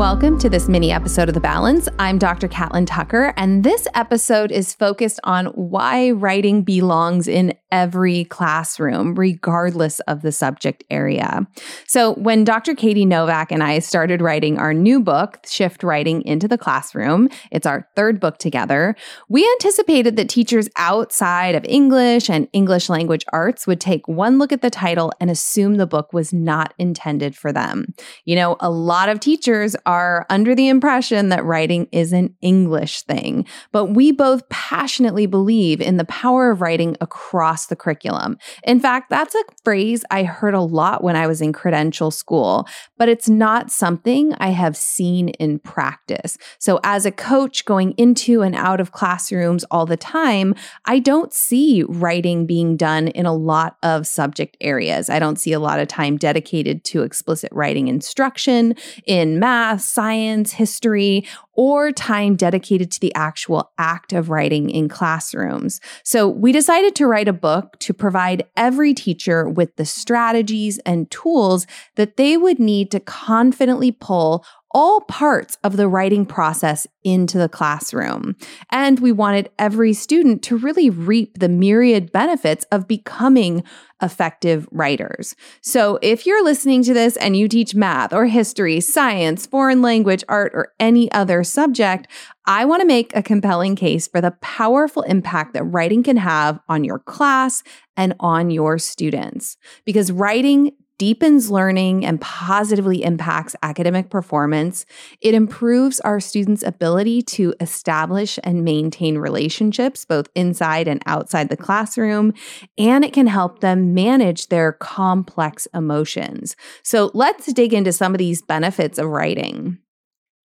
Welcome to this mini episode of The Balance. I'm Dr. Catlin Tucker, and this episode is focused on why writing belongs in every classroom, regardless of the subject area. So, when Dr. Katie Novak and I started writing our new book, Shift Writing into the Classroom, it's our third book together, we anticipated that teachers outside of English and English language arts would take one look at the title and assume the book was not intended for them. You know, a lot of teachers are under the impression that writing is an English thing, but we both passionately believe in the power of writing across the curriculum. In fact, that's a phrase I heard a lot when I was in credential school, but it's not something I have seen in practice. So, as a coach going into and out of classrooms all the time, I don't see writing being done in a lot of subject areas. I don't see a lot of time dedicated to explicit writing instruction in math math, science, history, or time dedicated to the actual act of writing in classrooms. So we decided to write a book to provide every teacher with the strategies and tools that they would need to confidently pull all parts of the writing process into the classroom. And we wanted every student to really reap the myriad benefits of becoming effective writers. So if you're listening to this and you teach math or history, science, foreign language, art, or any other subject, I want to make a compelling case for the powerful impact that writing can have on your class and on your students. Because writing deepens learning and positively impacts academic performance. It improves our students' ability to establish and maintain relationships both inside and outside the classroom, and it can help them manage their complex emotions. So let's dig into some of these benefits of writing.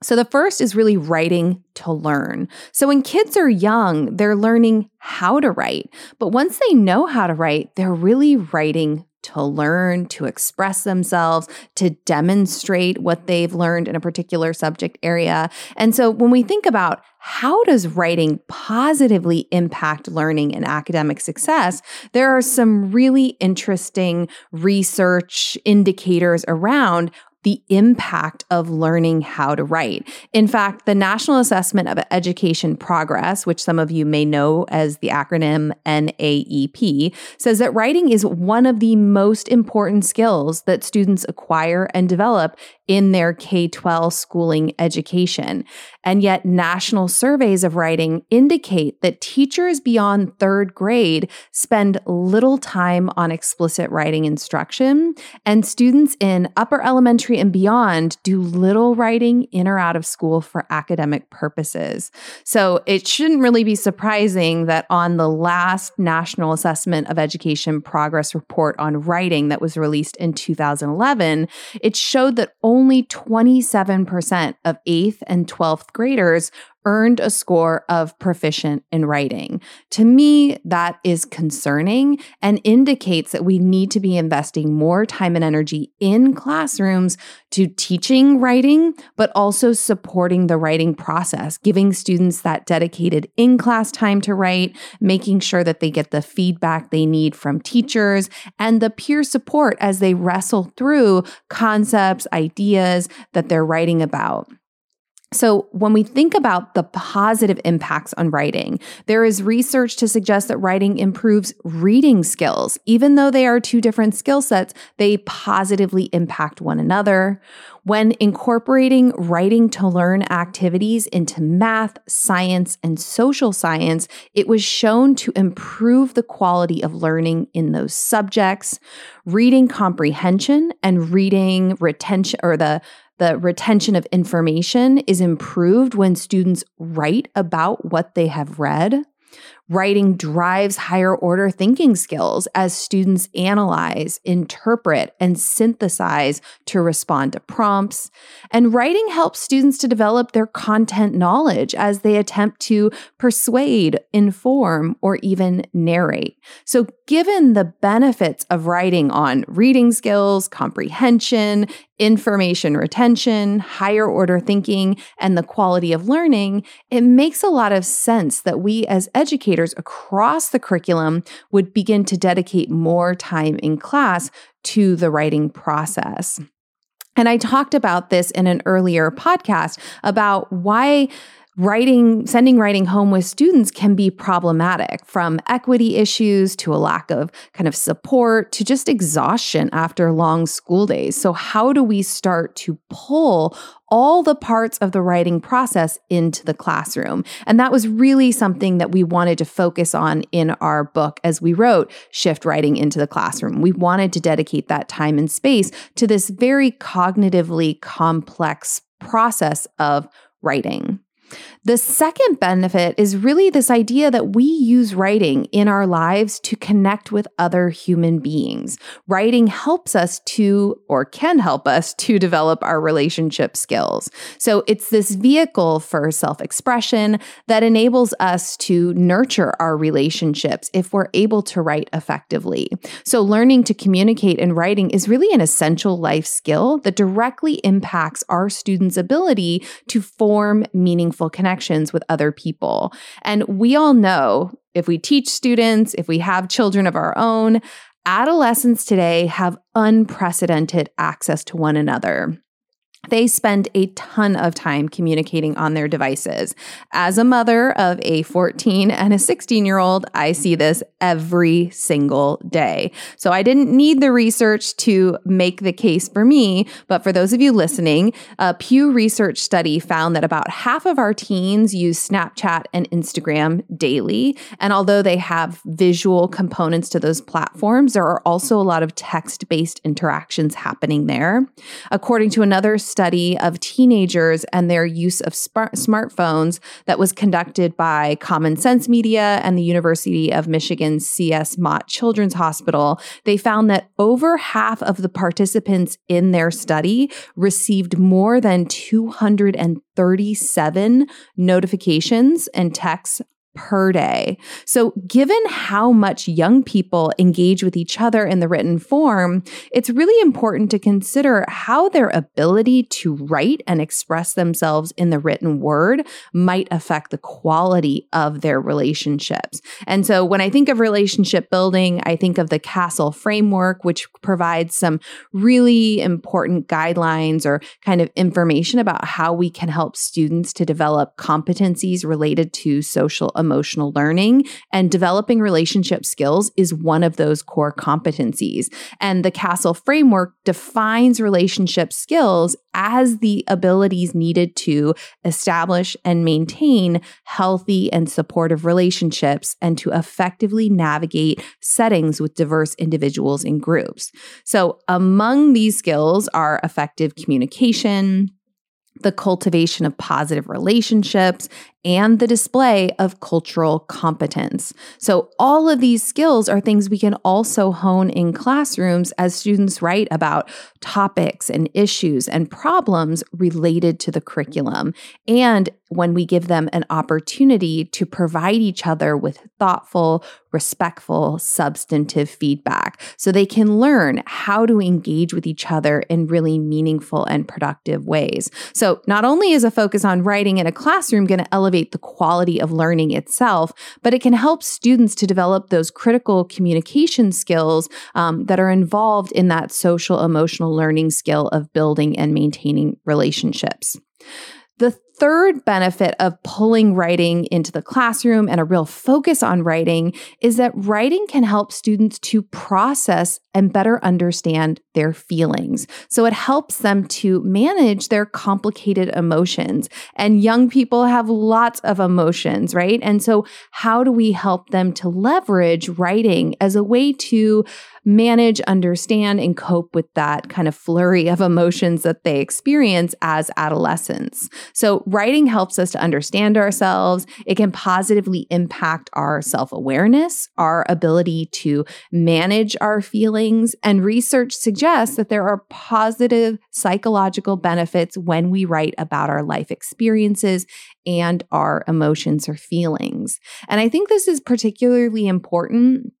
So, the first is really writing to learn. So, when kids are young, they're learning how to write. But once they know how to write, they're really writing to learn, to express themselves, to demonstrate what they've learned in a particular subject area. And so when we think about how does writing positively impact learning and academic success, there are some really interesting research indicators around the impact of learning how to write. In fact, the National Assessment of Education Progress, which some of you may know as the acronym NAEP, says that writing is one of the most important skills that students acquire and develop in their K 12 schooling education. And yet, national surveys of writing indicate that teachers beyond third grade spend little time on explicit writing instruction, and students in upper elementary and beyond do little writing in or out of school for academic purposes. So, it shouldn't really be surprising that on the last National Assessment of Education Progress report on writing that was released in 2011, it showed that only only 27% of 8th and 12th graders earned a score of proficient in writing. To me, that is concerning and indicates that we need to be investing more time and energy in classrooms to teaching writing, but also supporting the writing process, giving students that dedicated in class time to write, making sure that they get the feedback they need from teachers and the peer support as they wrestle through concepts, ideas that they're writing about. So, when we think about the positive impacts on writing, there is research to suggest that writing improves reading skills. Even though they are two different skill sets, they positively impact one another. When incorporating writing to learn activities into math, science, and social science, it was shown to improve the quality of learning in those subjects. Reading comprehension and reading retention, or the the retention of information is improved when students write about what they have read. Writing drives higher order thinking skills as students analyze, interpret, and synthesize to respond to prompts. And writing helps students to develop their content knowledge as they attempt to persuade, inform, or even narrate. So, given the benefits of writing on reading skills, comprehension, information retention, higher order thinking, and the quality of learning, it makes a lot of sense that we as educators across the curriculum would begin to dedicate more time in class to the writing process. And I talked about this in an earlier podcast about why writing sending writing home with students can be problematic from equity issues to a lack of kind of support to just exhaustion after long school days so how do we start to pull all the parts of the writing process into the classroom. And that was really something that we wanted to focus on in our book as we wrote Shift Writing into the Classroom. We wanted to dedicate that time and space to this very cognitively complex process of writing. The second benefit is really this idea that we use writing in our lives to connect with other human beings. Writing helps us to, or can help us to develop our relationship skills. So it's this vehicle for self expression that enables us to nurture our relationships if we're able to write effectively. So learning to communicate in writing is really an essential life skill that directly impacts our students' ability to form meaningful connections connections with other people. And we all know if we teach students, if we have children of our own, adolescents today have unprecedented access to one another they spend a ton of time communicating on their devices. As a mother of a 14 and a 16 year old, I see this every single day. So I didn't need the research to make the case for me, but for those of you listening, a Pew Research study found that about half of our teens use Snapchat and Instagram daily. And although they have visual components to those platforms, there are also a lot of text based interactions happening there. According to another study of teenagers and their use of smartphones that was conducted by Common Sense Media and the University of Michigan's C.S. Mott Children's Hospital, they found that over half of the participants in their study received more than 237 notifications and texts per day. So, given how much young people engage with each other in the written form, it's really important to consider how their ability to write and express themselves in the written word might affect the quality of their relationships. And so, when I think of relationship building, I think of the CASEL framework, which provides some really important guidelines or kind of information about how we can help students to develop competencies related to social emotional emotional learning and developing relationship skills is one of those core competencies. And the CASEL framework defines relationship skills as the abilities needed to establish and maintain healthy and supportive relationships and to effectively navigate settings with diverse individuals and groups. So, among these skills are effective communication, the cultivation of positive relationships, and the display of cultural competence. So, all of these skills are things we can also hone in classrooms as students write about topics and issues and problems related to the curriculum. And when we give them an opportunity to provide each other with thoughtful, respectful, substantive feedback so they can learn how to engage with each other in really meaningful and productive ways. So, not only is a focus on writing in a classroom going to elevate the quality of learning itself, but it can help students to develop those critical communication skills um, that are involved in that social emotional learning skill of building and maintaining relationships. The third benefit of pulling writing into the classroom and a real focus on writing is that writing can help students to process and better understand their feelings. So it helps them to manage their complicated emotions. And young people have lots of emotions, right? And so, how do we help them to leverage writing as a way to manage, understand, and cope with that kind of flurry of emotions that they experience as adolescents? So, writing helps us to understand ourselves. It can positively impact our self awareness, our ability to manage our feelings. And research suggests that there are positive psychological benefits when we write about our life experiences and our emotions or feelings. And I think this is particularly important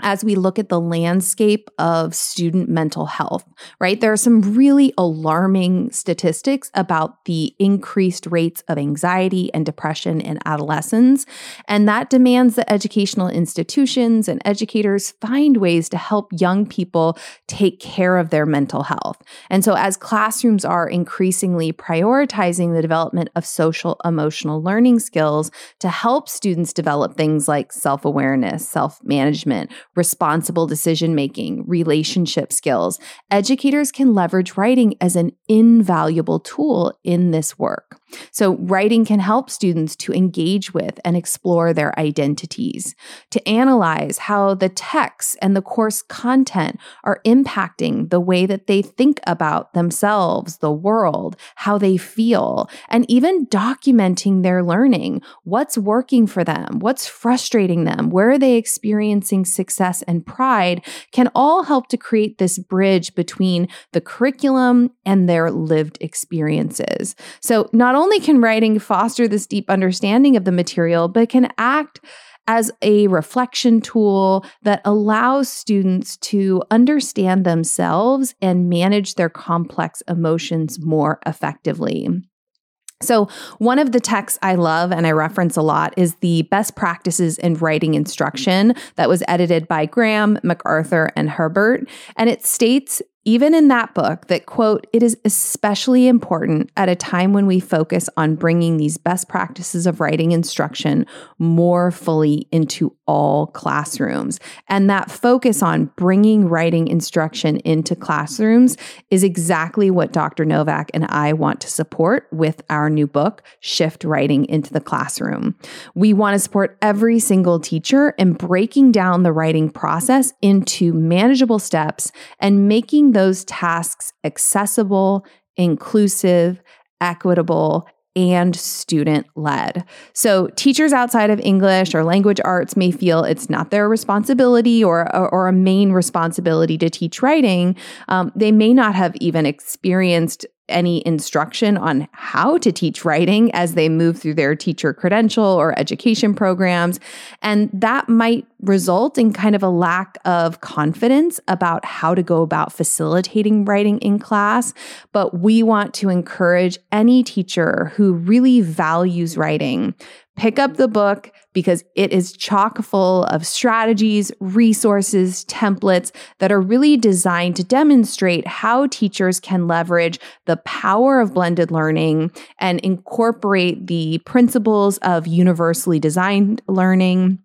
as we look at the landscape of student mental health, right? There are some really alarming statistics about the increased rates of anxiety and depression in adolescents. And that demands that educational institutions and educators find ways to help young people take care of their mental health. And so, as classrooms are increasingly prioritizing the development of social emotional learning skills to help students develop things like self awareness, self management, responsible decision making, relationship skills, educators can leverage writing as an invaluable tool in this work. So, writing can help students to engage with and explore their identities, to analyze how the text and the course content are impacting the way that they think about themselves, the world, how they feel, and even documenting their learning. What's working for them? What's frustrating them? Where are they experiencing success and pride? Can all help to create this bridge between the curriculum and their lived experiences. So, not only can writing foster this deep understanding of the material, but can act as a reflection tool that allows students to understand themselves and manage their complex emotions more effectively. So, one of the texts I love and I reference a lot is the Best Practices in Writing Instruction that was edited by Graham, MacArthur, and Hebert. And it states even in that book that quote it is especially important at a time when we focus on bringing these best practices of writing instruction more fully into all classrooms and that focus on bringing writing instruction into classrooms is exactly what Dr. Novak and I want to support with our new book Shift Writing into the Classroom. We want to support every single teacher in breaking down the writing process into manageable steps and making those tasks accessible, inclusive, equitable, and student led. So, teachers outside of English or language arts may feel it's not their responsibility or, or, a main responsibility to teach writing. Um, they may not have even experienced any instruction on how to teach writing as they move through their teacher credential or education programs. And that might result in kind of a lack of confidence about how to go about facilitating writing in class. But we want to encourage any teacher who really values writing Pick up the book because it is chock full of strategies, resources, templates that are really designed to demonstrate how teachers can leverage the power of blended learning and incorporate the principles of universally designed learning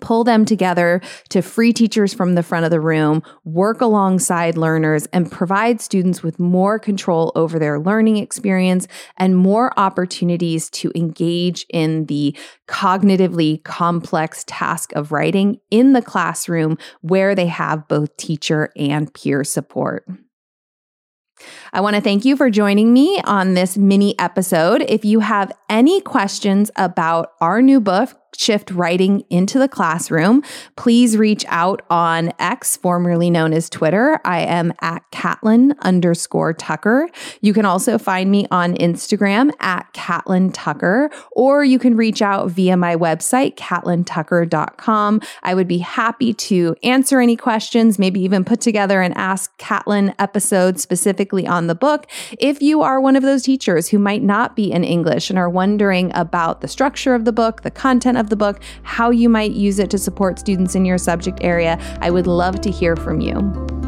pull them together to free teachers from the front of the room, work alongside learners, and provide students with more control over their learning experience and more opportunities to engage in the cognitively complex task of writing in the classroom where they have both teacher and peer support. I want to thank you for joining me on this mini episode. If you have any questions about our new book, shift writing into the classroom, please reach out on X, formerly known as Twitter. I am at Catlin underscore Tucker. You can also find me on Instagram at Catlin Tucker, or you can reach out via my website, catlintucker.com. I would be happy to answer any questions, maybe even put together an Ask Catlin episode specifically on the book. If you are one of those teachers who might not be in English and are wondering about the structure of the book, the content of the book, how you might use it to support students in your subject area. I would love to hear from you.